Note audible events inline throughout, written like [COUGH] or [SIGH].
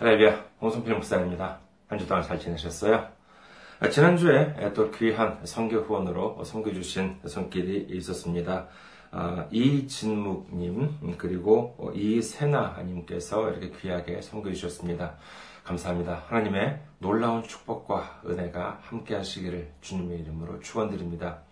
할렐루야, 홍성필 목사입니다. 한 주 동안 잘 지내셨어요? 지난주에 또 귀한 성교 후원으로 섬겨주신 손길이 있었습니다. 아, 이진묵님, 그리고 이세나님께서 이렇게 귀하게 섬겨주셨습니다. 감사합니다. 하나님의 놀라운 축복과 은혜가 함께 하시기를 주님의 이름으로 축원드립니다.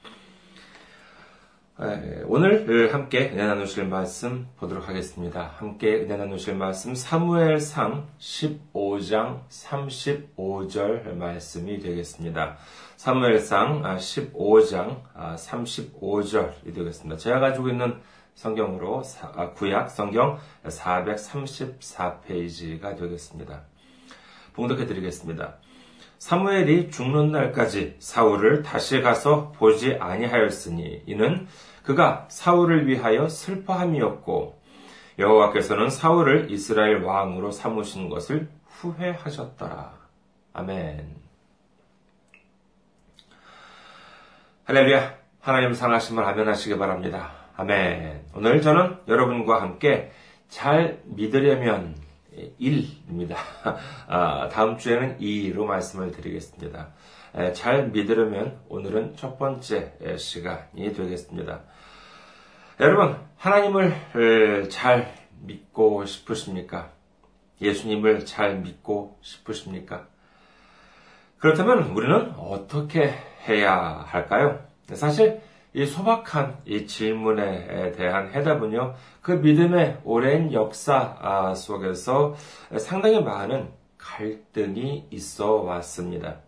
예, 오늘 함께 은혜 나누실 말씀 보도록 하겠습니다. 함께 은혜 나누실 말씀 사무엘상 15장 35절 말씀이 되겠습니다. 사무엘상 15장 35절이 되겠습니다. 제가 가지고 있는 성경으로 아, 구약 성경 434페이지가 되겠습니다. 봉독해 드리겠습니다. 사무엘이 죽는 날까지 사울을 다시 가서 보지 아니하였으니 이는 그가 사울을 위하여 슬퍼함이었고 여호와께서는 사울을 이스라엘 왕으로 삼으신 것을 후회하셨더라. 아멘. 할렐루야. 하나님 상하심을 아멘하시기 바랍니다. 아멘. 오늘 저는 여러분과 함께 잘 믿으려면 1입니다. [LAUGHS] 아, 다음 주에는 2로 말씀을 드리겠습니다. 잘 믿으려면 오늘은 첫 번째 시간이 되겠습니다. 여러분, 하나님을 잘 믿고 싶으십니까? 예수님을 잘 믿고 싶으십니까? 그렇다면 우리는 어떻게 해야 할까요? 사실 이 소박한 이 질문에 대한 해답은요, 그 믿음의 오랜 역사 아, 속에서 상당히 많은 갈등이 있어 왔습니다.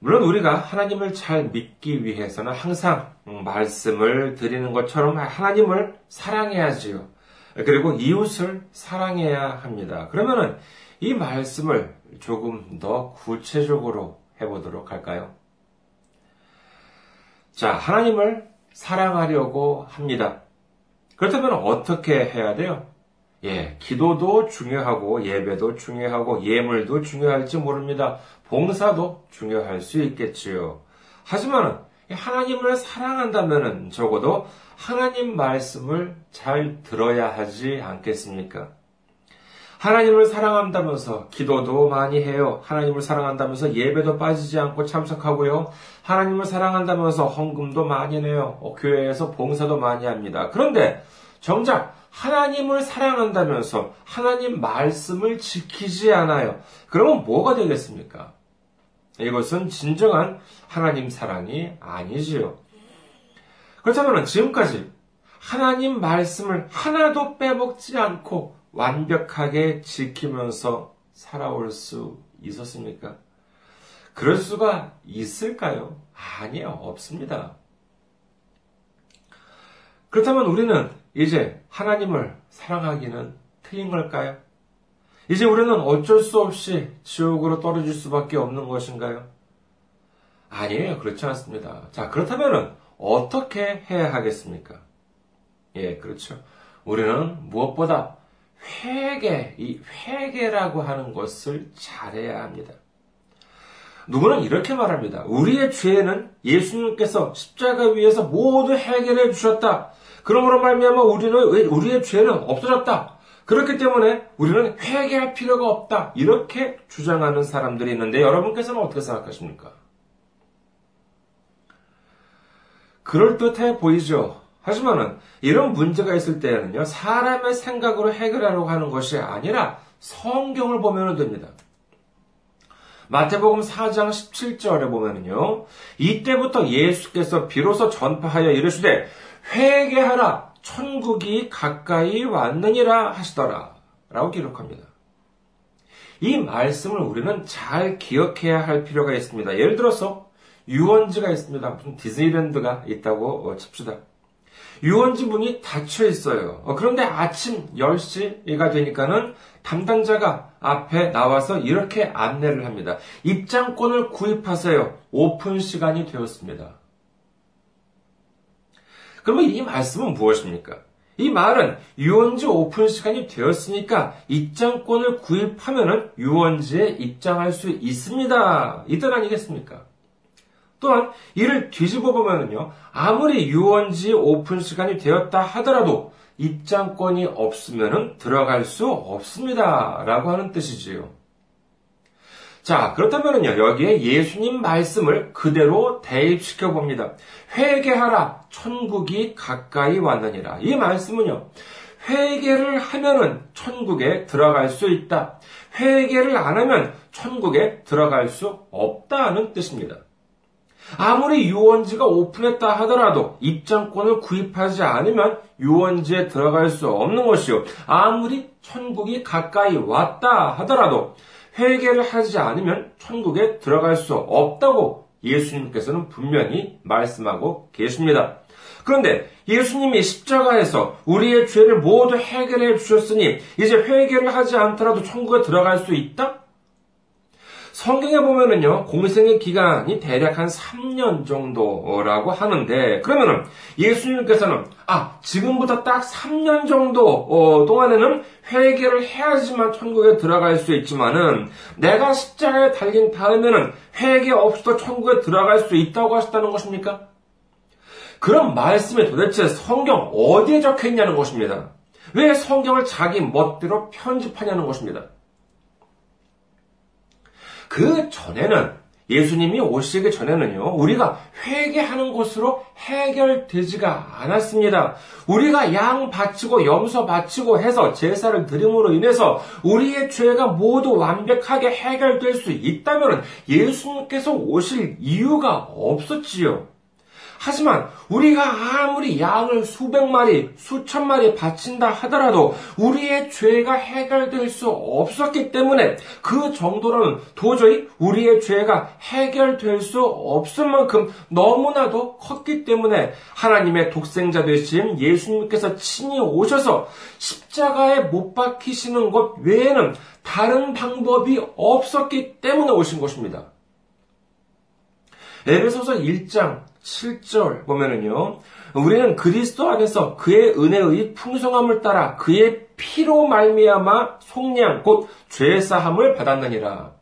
물론 우리가 하나님을 잘 믿기 위해서는 항상 말씀을 드리는 것처럼 하나님을 사랑해야지요. 그리고 이웃을 사랑해야 합니다. 그러면은 이 말씀을 조금 더 구체적으로 해보도록 할까요? 자, 하나님을 사랑하려고 합니다. 그렇다면 어떻게 해야 돼요? 예, 기도도 중요하고 예배도 중요하고 예물도 중요할지 모릅니다. 봉사도 중요할 수 있겠지요. 하지만 하나님을 사랑한다면 적어도 하나님 말씀을 잘 들어야 하지 않겠습니까? 하나님을 사랑한다면서 기도도 많이 해요. 하나님을 사랑한다면서 예배도 빠지지 않고 참석하고요. 하나님을 사랑한다면서 헌금도 많이 내요. 어, 교회에서 봉사도 많이 합니다. 그런데 정작 하나님을 사랑한다면서 하나님 말씀을 지키지 않아요. 그러면 뭐가 되겠습니까? 이것은 진정한 하나님 사랑이 아니지요. 그렇다면 지금까지 하나님 말씀을 하나도 빼먹지 않고 완벽하게 지키면서 살아올 수 있었습니까? 그럴 수가 있을까요? 아니요, 없습니다. 그렇다면 우리는 이제 하나님을 사랑하기는 틀린 걸까요? 이제 우리는 어쩔 수 없이 지옥으로 떨어질 수밖에 없는 것인가요? 아니에요. 그렇지 않습니다. 자, 그렇다면 어떻게 해야 하겠습니까? 예, 그렇죠. 우리는 무엇보다 회개, 이 회개라고 하는 것을 잘해야 합니다. 누구는 이렇게 말합니다. 우리의 죄는 예수님께서 십자가 위에서 모두 해결해 주셨다. 그러므로 말미암아 우리는 우리의 죄는 없어졌다. 그렇기 때문에 우리는 회개할 필요가 없다. 이렇게 주장하는 사람들이 있는데 여러분께서는 어떻게 생각하십니까? 그럴듯해 보이죠. 하지만은 이런 문제가 있을 때는요, 사람의 생각으로 해결하려고 하는 것이 아니라 성경을 보면 됩니다. 마태복음 4장 17절에 보면은요, 이때부터 예수께서 비로소 전파하여 이르시되 회개하라 천국이 가까이 왔느니라 하시더라 라고 기록합니다. 이 말씀을 우리는 잘 기억해야 할 필요가 있습니다. 예를 들어서 유원지가 있습니다. 무슨 디즈니랜드가 있다고 칩시다. 유원지 문이 닫혀 있어요. 어, 그런데 아침 10시가 되니까는 담당자가 앞에 나와서 이렇게 안내를 합니다. 입장권을 구입하세요. 오픈 시간이 되었습니다. 그러면 이 말씀은 무엇입니까? 이 말은 유원지 오픈 시간이 되었으니까 입장권을 구입하면은 유원지에 입장할 수 있습니다. 이 뜻 아니겠습니까? 또한 이를 뒤집어 보면요. 아무리 유원지 오픈 시간이 되었다 하더라도 입장권이 없으면 들어갈 수 없습니다. 라고 하는 뜻이지요. 자, 그렇다면요, 여기에 예수님 말씀을 그대로 대입시켜 봅니다. 회개하라, 천국이 가까이 왔느니라. 이 말씀은요, 회개를 하면은 천국에 들어갈 수 있다. 회개를 안 하면 천국에 들어갈 수 없다는 뜻입니다. 아무리 유원지가 오픈했다 하더라도 입장권을 구입하지 않으면 유원지에 들어갈 수 없는 것이요. 아무리 천국이 가까이 왔다 하더라도 회개를 하지 않으면 천국에 들어갈 수 없다고 예수님께서는 분명히 말씀하고 계십니다. 그런데 예수님이 십자가에서 우리의 죄를 모두 해결해 주셨으니 이제 회개를 하지 않더라도 천국에 들어갈 수 있다? 성경에 보면은요, 공생의 기간이 대략 한 3년 정도라고 하는데, 그러면은 예수님께서는, 아, 지금부터 딱 3년 정도 어, 동안에는 회개를 해야지만 천국에 들어갈 수 있지만은, 내가 십자가에 달린 다음에는 회개 없이도 천국에 들어갈 수 있다고 하셨다는 것입니까? 그런 말씀에 도대체 성경 어디에 적혀 있냐는 것입니다. 왜 성경을 자기 멋대로 편집하냐는 것입니다. 그 전에는 예수님이 오시기 전에는요, 우리가 회개하는 것으로 해결되지가 않았습니다. 우리가 양 바치고 염소 바치고 해서 제사를 드림으로 인해서 우리의 죄가 모두 완벽하게 해결될 수 있다면 예수님께서 오실 이유가 없었지요. 하지만 우리가 아무리 양을 수백 마리, 수천 마리 바친다 하더라도 우리의 죄가 해결될 수 없었기 때문에 그 정도로는 도저히 우리의 죄가 해결될 수 없을 만큼 너무나도 컸기 때문에 하나님의 독생자 되신 예수님께서 친히 오셔서 십자가에 못 박히시는 것 외에는 다른 방법이 없었기 때문에 오신 것입니다. 에베소서 1장 7절 보면은요. 우리는 그리스도 안에서 그의 은혜의 풍성함을 따라 그의 피로 말미암아 속량 곧 죄 사함을 받았느니라.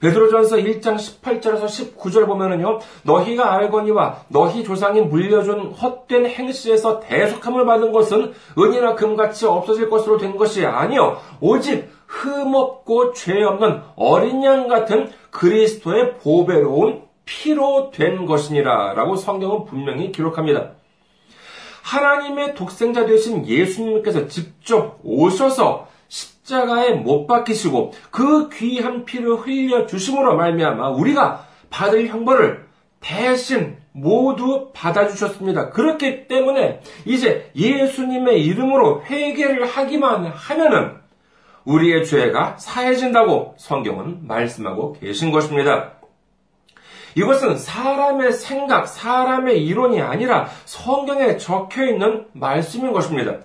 베드로전서 1장 18절에서 19절 보면은요. 너희가 알거니와 너희 조상이 물려준 헛된 행실에서 대속함을 받은 것은 은이나 금같이 없어질 것으로 된 것이 아니요 오직 흠없고 죄 없는 어린 양 같은 그리스도의 보배로운 피로 된 것이니라 라고 성경은 분명히 기록합니다. 하나님의 독생자 되신 예수님께서 직접 오셔서 십자가에 못 박히시고 그 귀한 피를 흘려 주심으로 말미암아 우리가 받을 형벌을 대신 모두 받아주셨습니다. 그렇기 때문에 이제 예수님의 이름으로 회개를 하기만 하면은 우리의 죄가 사해진다고 성경은 말씀하고 계신 것입니다. 이것은 사람의 생각, 사람의 이론이 아니라 성경에 적혀 있는 말씀인 것입니다.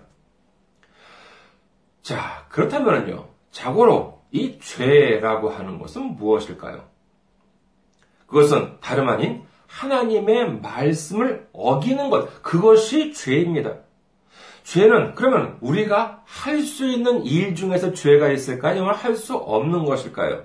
자, 그렇다면요. 자고로 이 죄라고 하는 것은 무엇일까요? 그것은 다름 아닌 하나님의 말씀을 어기는 것, 그것이 죄입니다. 죄는 그러면 우리가 할 수 있는 일 중에서 죄가 있을까? 아니면 할 수 없는 것일까요?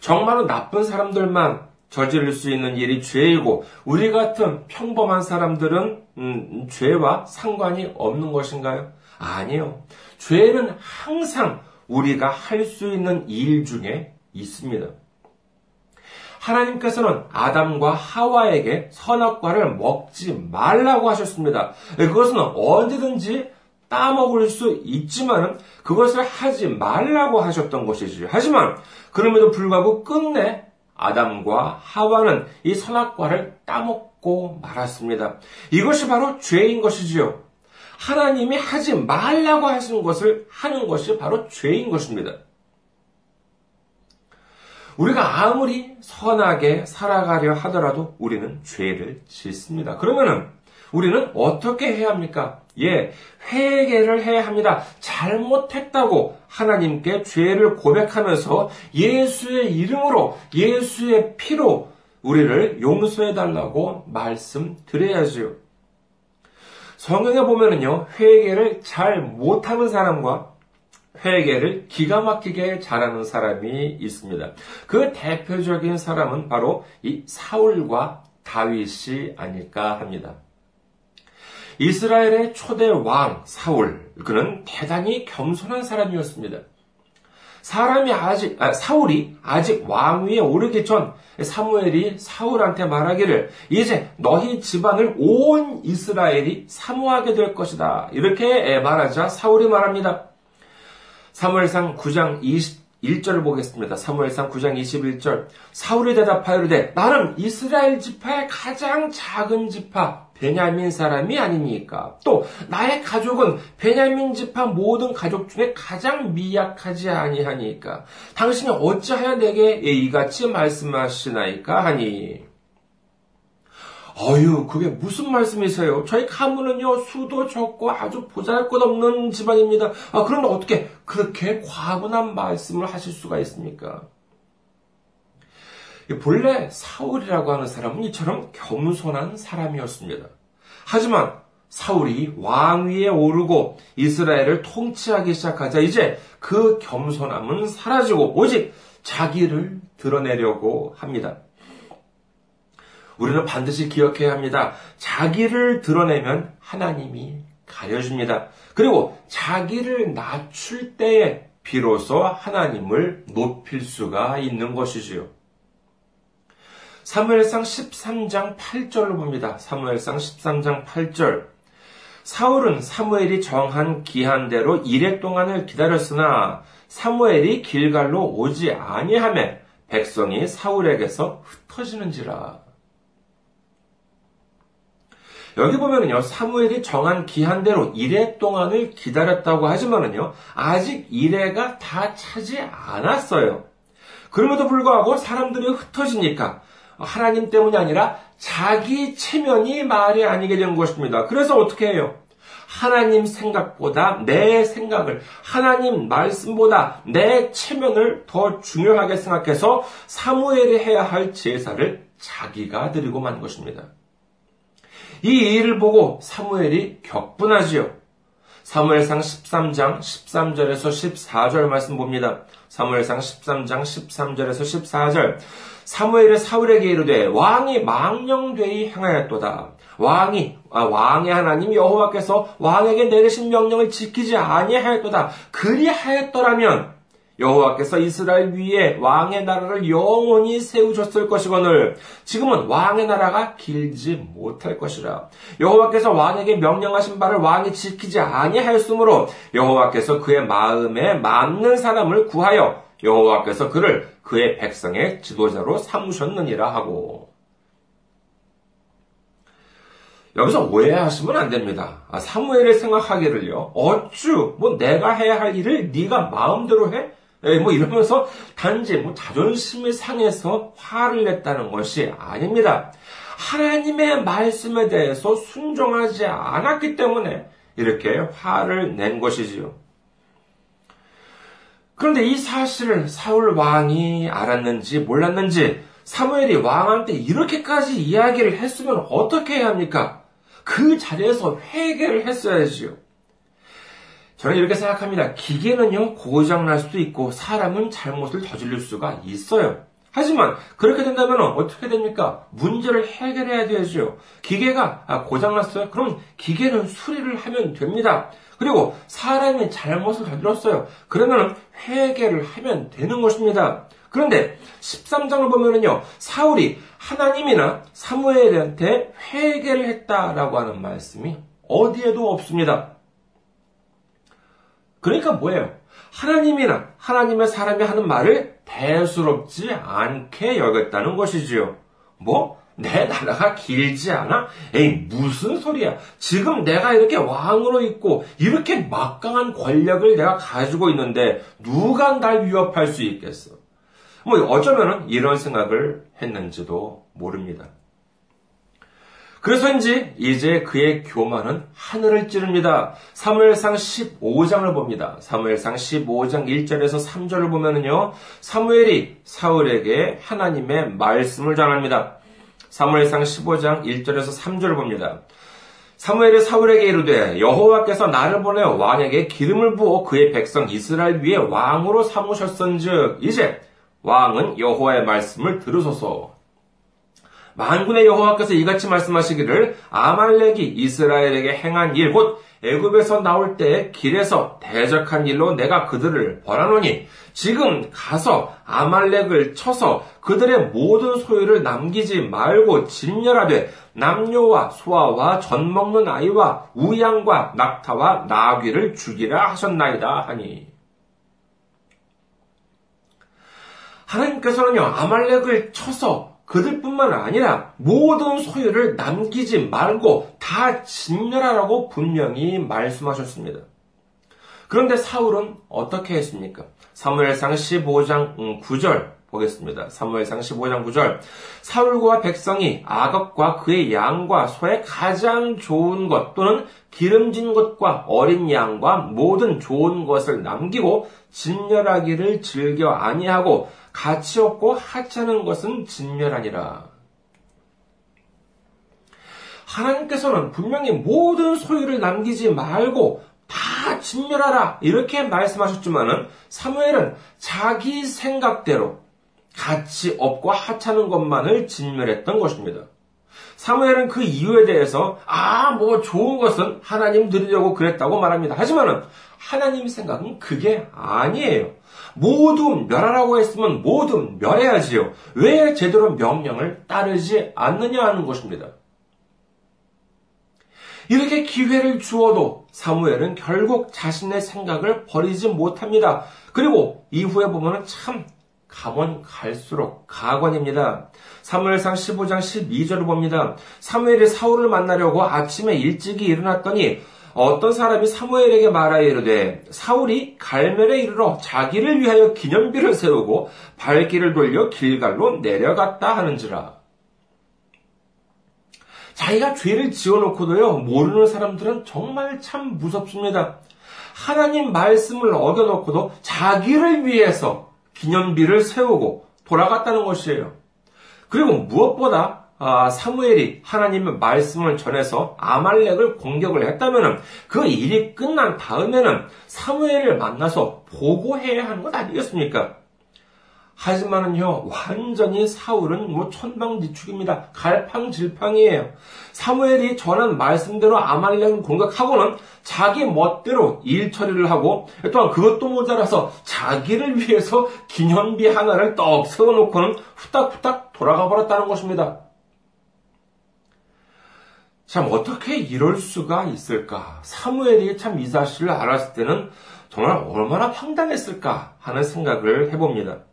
정말로 나쁜 사람들만 저지를 수 있는 일이 죄이고 우리 같은 평범한 사람들은 음, 죄와 상관이 없는 것인가요? 아니요. 죄는 항상 우리가 할 수 있는 일 중에 있습니다. 하나님께서는 아담과 하와에게 선악과를 먹지 말라고 하셨습니다. 그것은 언제든지 따먹을 수 있지만 그것을 하지 말라고 하셨던 것이지. 하지만 그럼에도 불구하고 끝내 아담과 하와는 이 선악과를 따먹고 말았습니다. 이것이 바로 죄인 것이지요. 하나님이 하지 말라고 하신 것을 하는 것이 바로 죄인 것입니다. 우리가 아무리 선하게 살아가려 하더라도 우리는 죄를 짓습니다. 그러면은 우리는 어떻게 해야 합니까? 예, 회개를 해야 합니다. 잘못했다고 하나님께 죄를 고백하면서 예수의 이름으로, 예수의 피로 우리를 용서해 달라고 말씀드려야지요. 성경에 보면은요, 회개를 잘 못하는 사람과 회개를 기가 막히게 잘하는 사람이 있습니다. 그 대표적인 사람은 바로 이 사울과 다윗이 아닐까 합니다. 이스라엘의 초대 왕 사울 그는 대단히 겸손한 사람이었습니다. 사람이 아직 아, 사울이 아직 왕위에 오르기 전 사무엘이 사울한테 말하기를 이제 너희 집안을 온 이스라엘이 사모하게 될 것이다. 이렇게 말하자 사울이 말합니다. 사무엘상 9장 21절을 보겠습니다. 사무엘상 9장 21절. 사울이 대답하여되 나는 이스라엘 지파의 가장 작은 지파 베냐민 사람이 아니니까. 또 나의 가족은 베냐민 지파 모든 가족 중에 가장 미약하지 아니하니까. 당신이 어찌하여 내게 이같이 말씀하시나이까 하니. 어유, 그게 무슨 말씀이세요? 저희 가문은요, 수도 적고 아주 보잘 것 없는 집안입니다. 아, 그런데 어떻게 그렇게 과분한 말씀을 하실 수가 있습니까? 본래 사울이라고 하는 사람은 이처럼 겸손한 사람이었습니다. 하지만 사울이 왕위에 오르고 이스라엘을 통치하기 시작하자 이제 그 겸손함은 사라지고 오직 자기를 드러내려고 합니다. 우리는 반드시 기억해야 합니다. 자기를 드러내면 하나님이 가려줍니다. 그리고 자기를 낮출 때에 비로소 하나님을 높일 수가 있는 것이지요. 사무엘상 13장 8절을 봅니다. 사무엘상 13장 8절. 사울은 사무엘이 정한 기한대로 이래 동안을 기다렸으나 사무엘이 길갈로 오지 아니하매 백성이 사울에게서 흩어지는지라. 여기 보면은요, 사무엘이 정한 기한대로 이래 동안을 기다렸다고 하지만은요, 아직 이래가 다 차지 않았어요. 그럼에도 불구하고 사람들이 흩어지니까 하나님 때문이 아니라 자기 체면이 말이 아니게 된 것입니다. 그래서 어떻게 해요? 하나님 생각보다 내 생각을, 하나님 말씀보다 내 체면을 더 중요하게 생각해서 사무엘이 해야 할 제사를 자기가 드리고 만 것입니다. 이 일을 보고 사무엘이 격분하지요. 사무엘상 13장 13절에서 14절 말씀 봅니다. 사무엘상 13장 13절에서 14절. 사무엘의 사울에게 이르되 왕이 망령되이 행하였도다. 왕이 아, 왕의 하나님 여호와께서 왕에게 내리신 명령을 지키지 아니하였도다. 그리하였더라면 여호와께서 이스라엘 위에 왕의 나라를 영원히 세우셨을 것이거늘 지금은 왕의 나라가 길지 못할 것이라 여호와께서 왕에게 명령하신 바를 왕이 지키지 아니하였으므로 여호와께서 그의 마음에 맞는 사람을 구하여 여호와께서 그를 그의 백성의 지도자로 삼으셨느니라 하고 여기서 오해하시면 안 됩니다. 아, 사무엘을 생각하기를요. 어쭈 뭐 내가 해야 할 일을 네가 마음대로 해? 예, 뭐 이러면서 단지 뭐 자존심이 상해서 화를 냈다는 것이 아닙니다. 하나님의 말씀에 대해서 순종하지 않았기 때문에 이렇게 화를 낸 것이지요. 그런데 이 사실을 사울 왕이 알았는지 몰랐는지 사무엘이 왕한테 이렇게까지 이야기를 했으면 어떻게 해야 합니까? 그 자리에서 회개를 했어야지요. 저는 이렇게 생각합니다. 기계는요, 고장날 수도 있고, 사람은 잘못을 저지를 수가 있어요. 하지만, 그렇게 된다면 어떻게 됩니까? 문제를 해결해야 되죠. 기계가 아, 고장났어요? 그럼 기계는 수리를 하면 됩니다. 그리고 사람이 잘못을 저질렀어요. 그러면 회개를 하면 되는 것입니다. 그런데 13장을 보면은요, 사울이 하나님이나 사무엘한테 회개를 했다라고 하는 말씀이 어디에도 없습니다. 그러니까 뭐예요? 하나님이나 하나님의 사람이 하는 말을 대수롭지 않게 여겼다는 것이지요. 뭐? 내 나라가 길지 않아? 에이, 무슨 소리야. 지금 내가 이렇게 왕으로 있고, 이렇게 막강한 권력을 내가 가지고 있는데, 누가 날 위협할 수 있겠어? 뭐, 어쩌면은 이런 생각을 했는지도 모릅니다. 그래서인지 이제 그의 교만은 하늘을 찌릅니다. 사무엘상 15장을 봅니다. 사무엘상 15장 1절에서 3절을 보면은요. 사무엘이 사울에게 하나님의 말씀을 전합니다. 사무엘상 15장 1절에서 3절을 봅니다. 사무엘이 사울에게 이르되 여호와께서 나를 보내 왕에게 기름을 부어 그의 백성 이스라엘 위에 왕으로 삼으셨은즉 이제 왕은 여호와의 말씀을 들으소서 만군의 여호와께서 이같이 말씀하시기를 아말렉이 이스라엘에게 행한 일 곧 애굽에서 나올 때 길에서 대적한 일로 내가 그들을 벌하노니 지금 가서 아말렉을 쳐서 그들의 모든 소유를 남기지 말고 진멸하되 남녀와 소아와 젖 먹는 아이와 우양과 낙타와 나귀를 죽이라 하셨나이다 하니. 하나님께서는요 아말렉을 쳐서 그들뿐만 아니라 모든 소유를 남기지 말고 다 진멸하라고 분명히 말씀하셨습니다. 그런데 사울은 어떻게 했습니까? 사무엘상 15장 9절 보겠습니다. 사무엘상 15장 9절. 사울과 백성이 아각과 그의 양과 소의 가장 좋은 것 또는 기름진 것과 어린 양과 모든 좋은 것을 남기고 진멸하기를 즐겨 아니하고 가치 없고 하찮은 것은 진멸하니라. 하나님께서는 분명히 모든 소유를 남기지 말고 다 진멸하라 이렇게 말씀하셨지만은 사무엘은 자기 생각대로 가치 없고 하찮은 것만을 진멸했던 것입니다. 사무엘은 그 이유에 대해서 아 뭐 좋은 것은 하나님 드리려고 그랬다고 말합니다. 하지만은 하나님 생각은 그게 아니에요. 모두 멸하라고 했으면 모두 멸해야지요. 왜 제대로 명령을 따르지 않느냐 하는 것입니다. 이렇게 기회를 주어도 사무엘은 결국 자신의 생각을 버리지 못합니다. 그리고 이후에 보면 참 가면 갈수록 가관입니다. 사무엘상 15장 12절을 봅니다. 사무엘이 사울을 만나려고 아침에 일찍이 일어났더니 어떤 사람이 사무엘에게 말하여 이르되 사울이 갈멜에 이르러 자기를 위하여 기념비를 세우고 발길을 돌려 길갈로 내려갔다 하는지라. 자기가 죄를 지어놓고도요, 모르는 사람들은 정말 참 무섭습니다. 하나님 말씀을 어겨놓고도 자기를 위해서 기념비를 세우고 돌아갔다는 것이에요. 그리고 무엇보다 아, 사무엘이 하나님의 말씀을 전해서 아말렉을 공격을 했다면 그 일이 끝난 다음에는 사무엘을 만나서 보고해야 하는 것 아니겠습니까? 하지만은요, 완전히 사울은 뭐 천방지축입니다. 갈팡질팡이에요. 사무엘이 전한 말씀대로 아말렉을 공격하고는 자기 멋대로 일 처리를 하고 또한 그것도 모자라서 자기를 위해서 기념비 하나를 떡 세워놓고는 후딱후딱 돌아가 버렸다는 것입니다. 참 어떻게 이럴 수가 있을까? 사무엘이 참 이 사실을 알았을 때는 정말 얼마나 황당했을까 하는 생각을 해봅니다.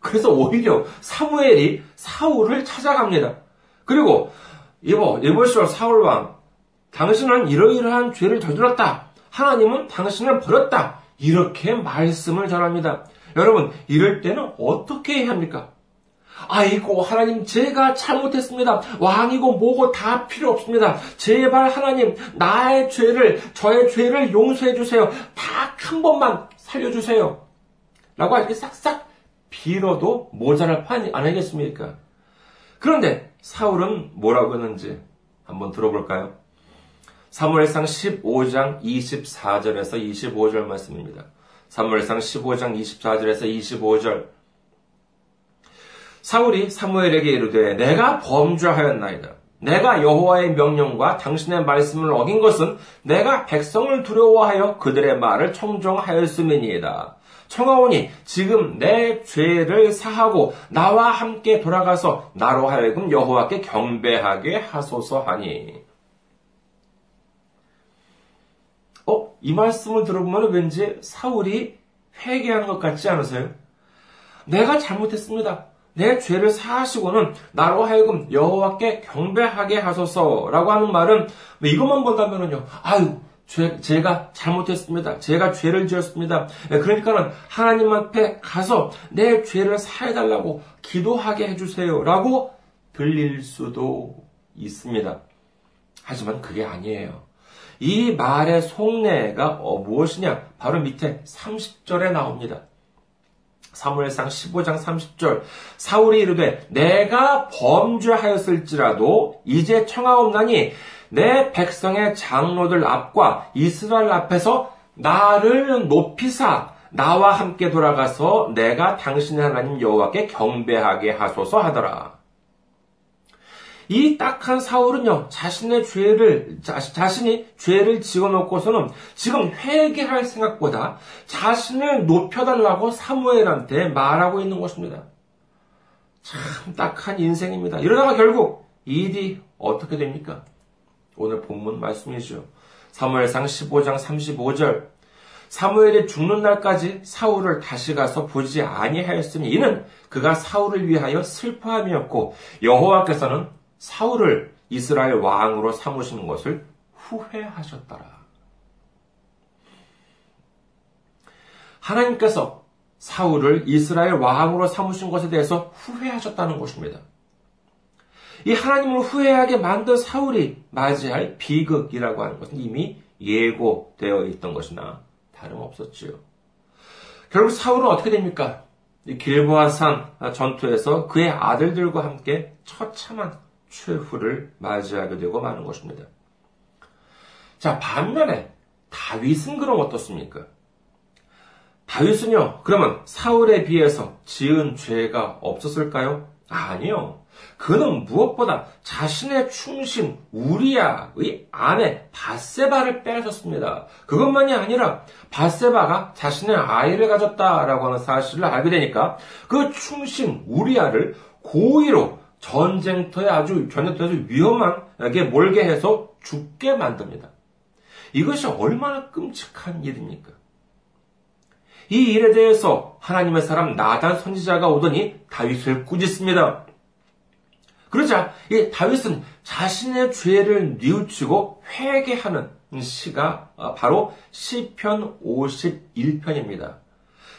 그래서 오히려 사무엘이 사울을 찾아갑니다. 그리고 이보, 이보시오 사울왕, 당신은 이러이러한 죄를 저질렀다. 하나님은 당신을 버렸다. 이렇게 말씀을 전합니다. 여러분, 이럴 때는 어떻게 해야 합니까? 아이고, 하나님, 제가 잘못했습니다. 왕이고 뭐고 다 필요 없습니다. 제발 하나님, 나의 죄를, 저의 죄를 용서해 주세요. 딱 한 번만 살려주세요. 라고 이렇게 싹싹 빌어도 모자랄 판 아니겠습니까? 그런데 사울은 뭐라고 했는지 한번 들어볼까요? 사무엘상 15장 24절에서 25절 말씀입니다. 사무엘상 15장 24절에서 25절 사울이 사무엘에게 이르되 내가 범죄하였나이다. 내가 여호와의 명령과 당신의 말씀을 어긴 것은 내가 백성을 두려워하여 그들의 말을 청종하였음이니이다. 청하오니 지금 내 죄를 사하고 나와 함께 돌아가서 나로 하여금 여호와께 경배하게 하소서 하니. 어, 이 말씀을 들어보면 왠지 사울이 회개하는 것 같지 않으세요? 내가 잘못했습니다. 내 죄를 사하시고는 나로 하여금 여호와께 경배하게 하소서라고 하는 말은 뭐 이것만 본다면은요. 아유, 죄, 제가 잘못했습니다. 제가 죄를 지었습니다. 예, 그러니까는 하나님 앞에 가서 내 죄를 사해달라고 기도하게 해주세요. 라고 들릴 수도 있습니다. 하지만 그게 아니에요. 이 말의 속내가 어, 무엇이냐? 바로 밑에 30절에 나옵니다. 사무엘상 15장 30절 사울이 이르되 내가 범죄하였을지라도 이제 청하옵나니 내 백성의 장로들 앞과 이스라엘 앞에서 나를 높이사 나와 함께 돌아가서 내가 당신의 하나님 여호와께 경배하게 하소서 하더라. 이 딱한 사울은요, 자신의 죄를, 자, 자신이 죄를 지어놓고서는 지금 회개할 생각보다 자신을 높여달라고 사무엘한테 말하고 있는 것입니다. 참 딱한 인생입니다. 이러다가 결국 이 일이 어떻게 됩니까? 오늘 본문 말씀이죠. 사무엘상 15장 35절. 사무엘이 죽는 날까지 사울을 다시 가서 보지 아니하였으니 이는 그가 사울을 위하여 슬퍼함이었고 여호와께서는 사울을 이스라엘 왕으로 삼으시는 것을 후회하셨더라. 하나님께서 사울을 이스라엘 왕으로 삼으신 것에 대해서 후회하셨다는 것입니다. 이 하나님을 후회하게 만든 사울이 맞이할 비극이라고 하는 것은 이미 예고되어 있던 것이나 다름없었지요. 결국 사울은 어떻게 됩니까? 길보아산 전투에서 그의 아들들과 함께 처참한 최후를 맞이하게 되고 마는 것입니다. 자, 반면에 다윗은 그럼 어떻습니까? 다윗은요, 그러면 사울에 비해서 지은 죄가 없었을까요? 아니요. 그는 무엇보다 자신의 충신 우리야의 아내 바세바를 빼앗았습니다. 그것만이 아니라 바세바가 자신의 아이를 가졌다라고 하는 사실을 알게 되니까 그 충신 우리야를 고의로 전쟁터에 아주 전쟁터에 서 위험하게 몰게 해서 죽게 만듭니다. 이것이 얼마나 끔찍한 일입니까? 이 일에 대해서 하나님의 사람 나단 선지자가 오더니 다윗을 꾸짖습니다. 그러자 이 다윗은 자신의 죄를 뉘우치고 회개하는 시가 바로 시편 51편입니다.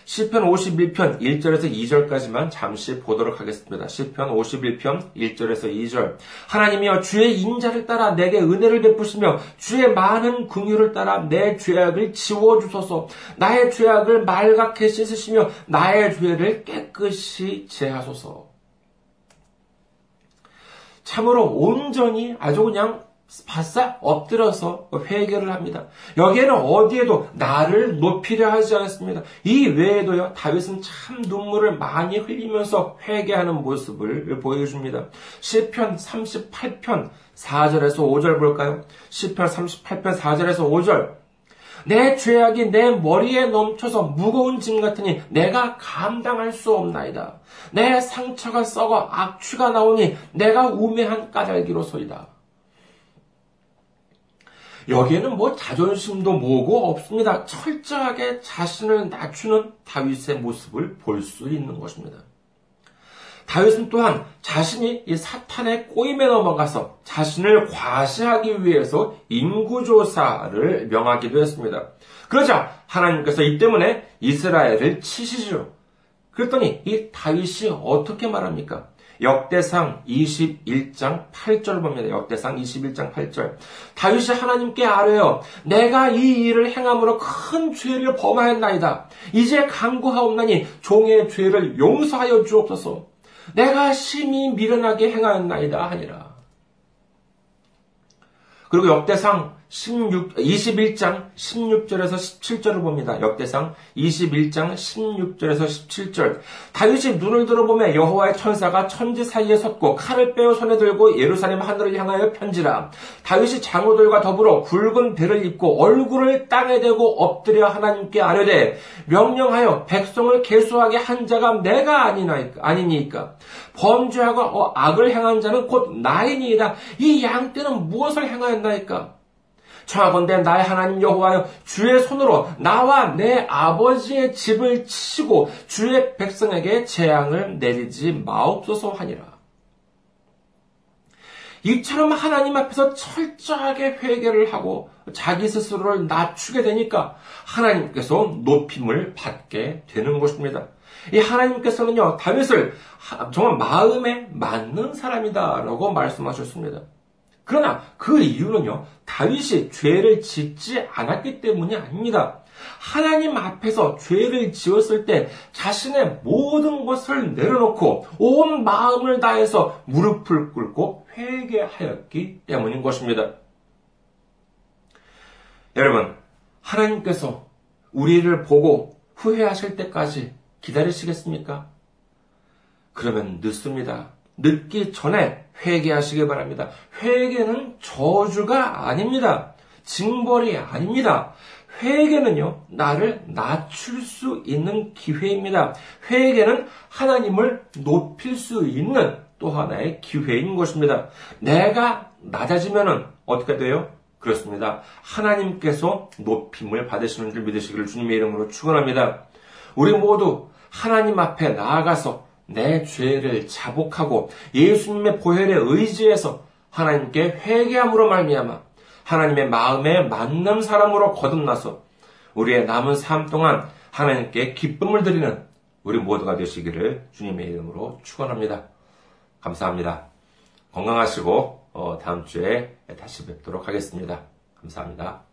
시편 51편 1절에서 2절까지만 잠시 보도록 하겠습니다. 시편 51편 1절에서 2절. 하나님이여 주의 인자를 따라 내게 은혜를 베푸시며 주의 많은 긍휼을 따라 내 죄악을 지워 주소서. 나의 죄악을 말갛게 씻으시며 나의 죄를 깨끗이 제하소서. 참으로 온전히 아주 그냥 바싹 엎드려서 회개를 합니다. 여기에는 어디에도 나를 높이려 하지 않습니다. 이 외에도요, 다윗은 참 눈물을 많이 흘리면서 회개하는 모습을 보여줍니다. 시편 38편 4절에서 5절 볼까요? 시편 38편 4절에서 5절. 내 죄악이 내 머리에 넘쳐서 무거운 짐 같으니 내가 감당할 수 없나이다. 내 상처가 썩어 악취가 나오니 내가 우매한 까닭기로소이다. 여기에는 뭐 자존심도 뭐고 없습니다. 철저하게 자신을 낮추는 다윗의 모습을 볼 수 있는 것입니다. 다윗은 또한 자신이 이 사탄의 꼬임에 넘어가서 자신을 과시하기 위해서 인구조사를 명하기도 했습니다. 그러자 하나님께서 이 때문에 이스라엘을 치시죠. 그랬더니 이 다윗이 어떻게 말합니까? 역대상 21장 8절 봅니다. 역대상 21장 8절. 다윗이 하나님께 아뢰어 내가 이 일을 행함으로 큰 죄를 범하였나이다. 이제 강구하옵나니 종의 죄를 용서하여 주옵소서. 내가 심히 미련하게 행하였나이다 하니라. 그리고 역대상 16, 21장 16절에서 17절을 봅니다. 역대상 21장 16절에서 17절. 다윗이 눈을 들어보며 여호와의 천사가 천지 사이에 섰고 칼을 빼어 손에 들고 예루살렘 하늘을 향하여 편지라. 다윗이 장로들과 더불어 굵은 배를 입고 얼굴을 땅에 대고 엎드려 하나님께 아뢰되 명령하여 백성을 계수하게 한 자가 내가 아니니까 범죄하고 어, 악을 행한 자는 곧 나이니이다. 이 양떼는 무엇을 행하였나이까? 청하건대 나의 하나님 여호와여 주의 손으로 나와 내 아버지의 집을 치고 주의 백성에게 재앙을 내리지 마옵소서 하니라. 이처럼 하나님 앞에서 철저하게 회개를 하고 자기 스스로를 낮추게 되니까 하나님께서 높임을 받게 되는 것입니다. 이 하나님께서는요, 다윗을 정말 마음에 맞는 사람이다라고 말씀하셨습니다. 그러나 그 이유는요, 다윗이 죄를 짓지 않았기 때문이 아닙니다. 하나님 앞에서 죄를 지었을 때 자신의 모든 것을 내려놓고 온 마음을 다해서 무릎을 꿇고 회개하였기 때문인 것입니다. 여러분, 하나님께서 우리를 보고 후회하실 때까지 기다리시겠습니까? 그러면 늦습니다. 늦기 전에 회개하시기 바랍니다. 회개는 저주가 아닙니다. 징벌이 아닙니다. 회개는요, 나를 낮출 수 있는 기회입니다. 회개는 하나님을 높일 수 있는 또 하나의 기회인 것입니다. 내가 낮아지면은 어떻게 돼요? 그렇습니다. 하나님께서 높임을 받으시는 줄 믿으시기를 주님의 이름으로 축원합니다. 우리 모두 하나님 앞에 나아가서 내 죄를 자복하고 예수님의 보혈에 의지해서 하나님께 회개함으로 말미암아 하나님의 마음에 맞는 사람으로 거듭나서 우리의 남은 삶 동안 하나님께 기쁨을 드리는 우리 모두가 되시기를 주님의 이름으로 축원합니다. 감사합니다. 건강하시고 어, 다음 주에 다시 뵙도록 하겠습니다. 감사합니다.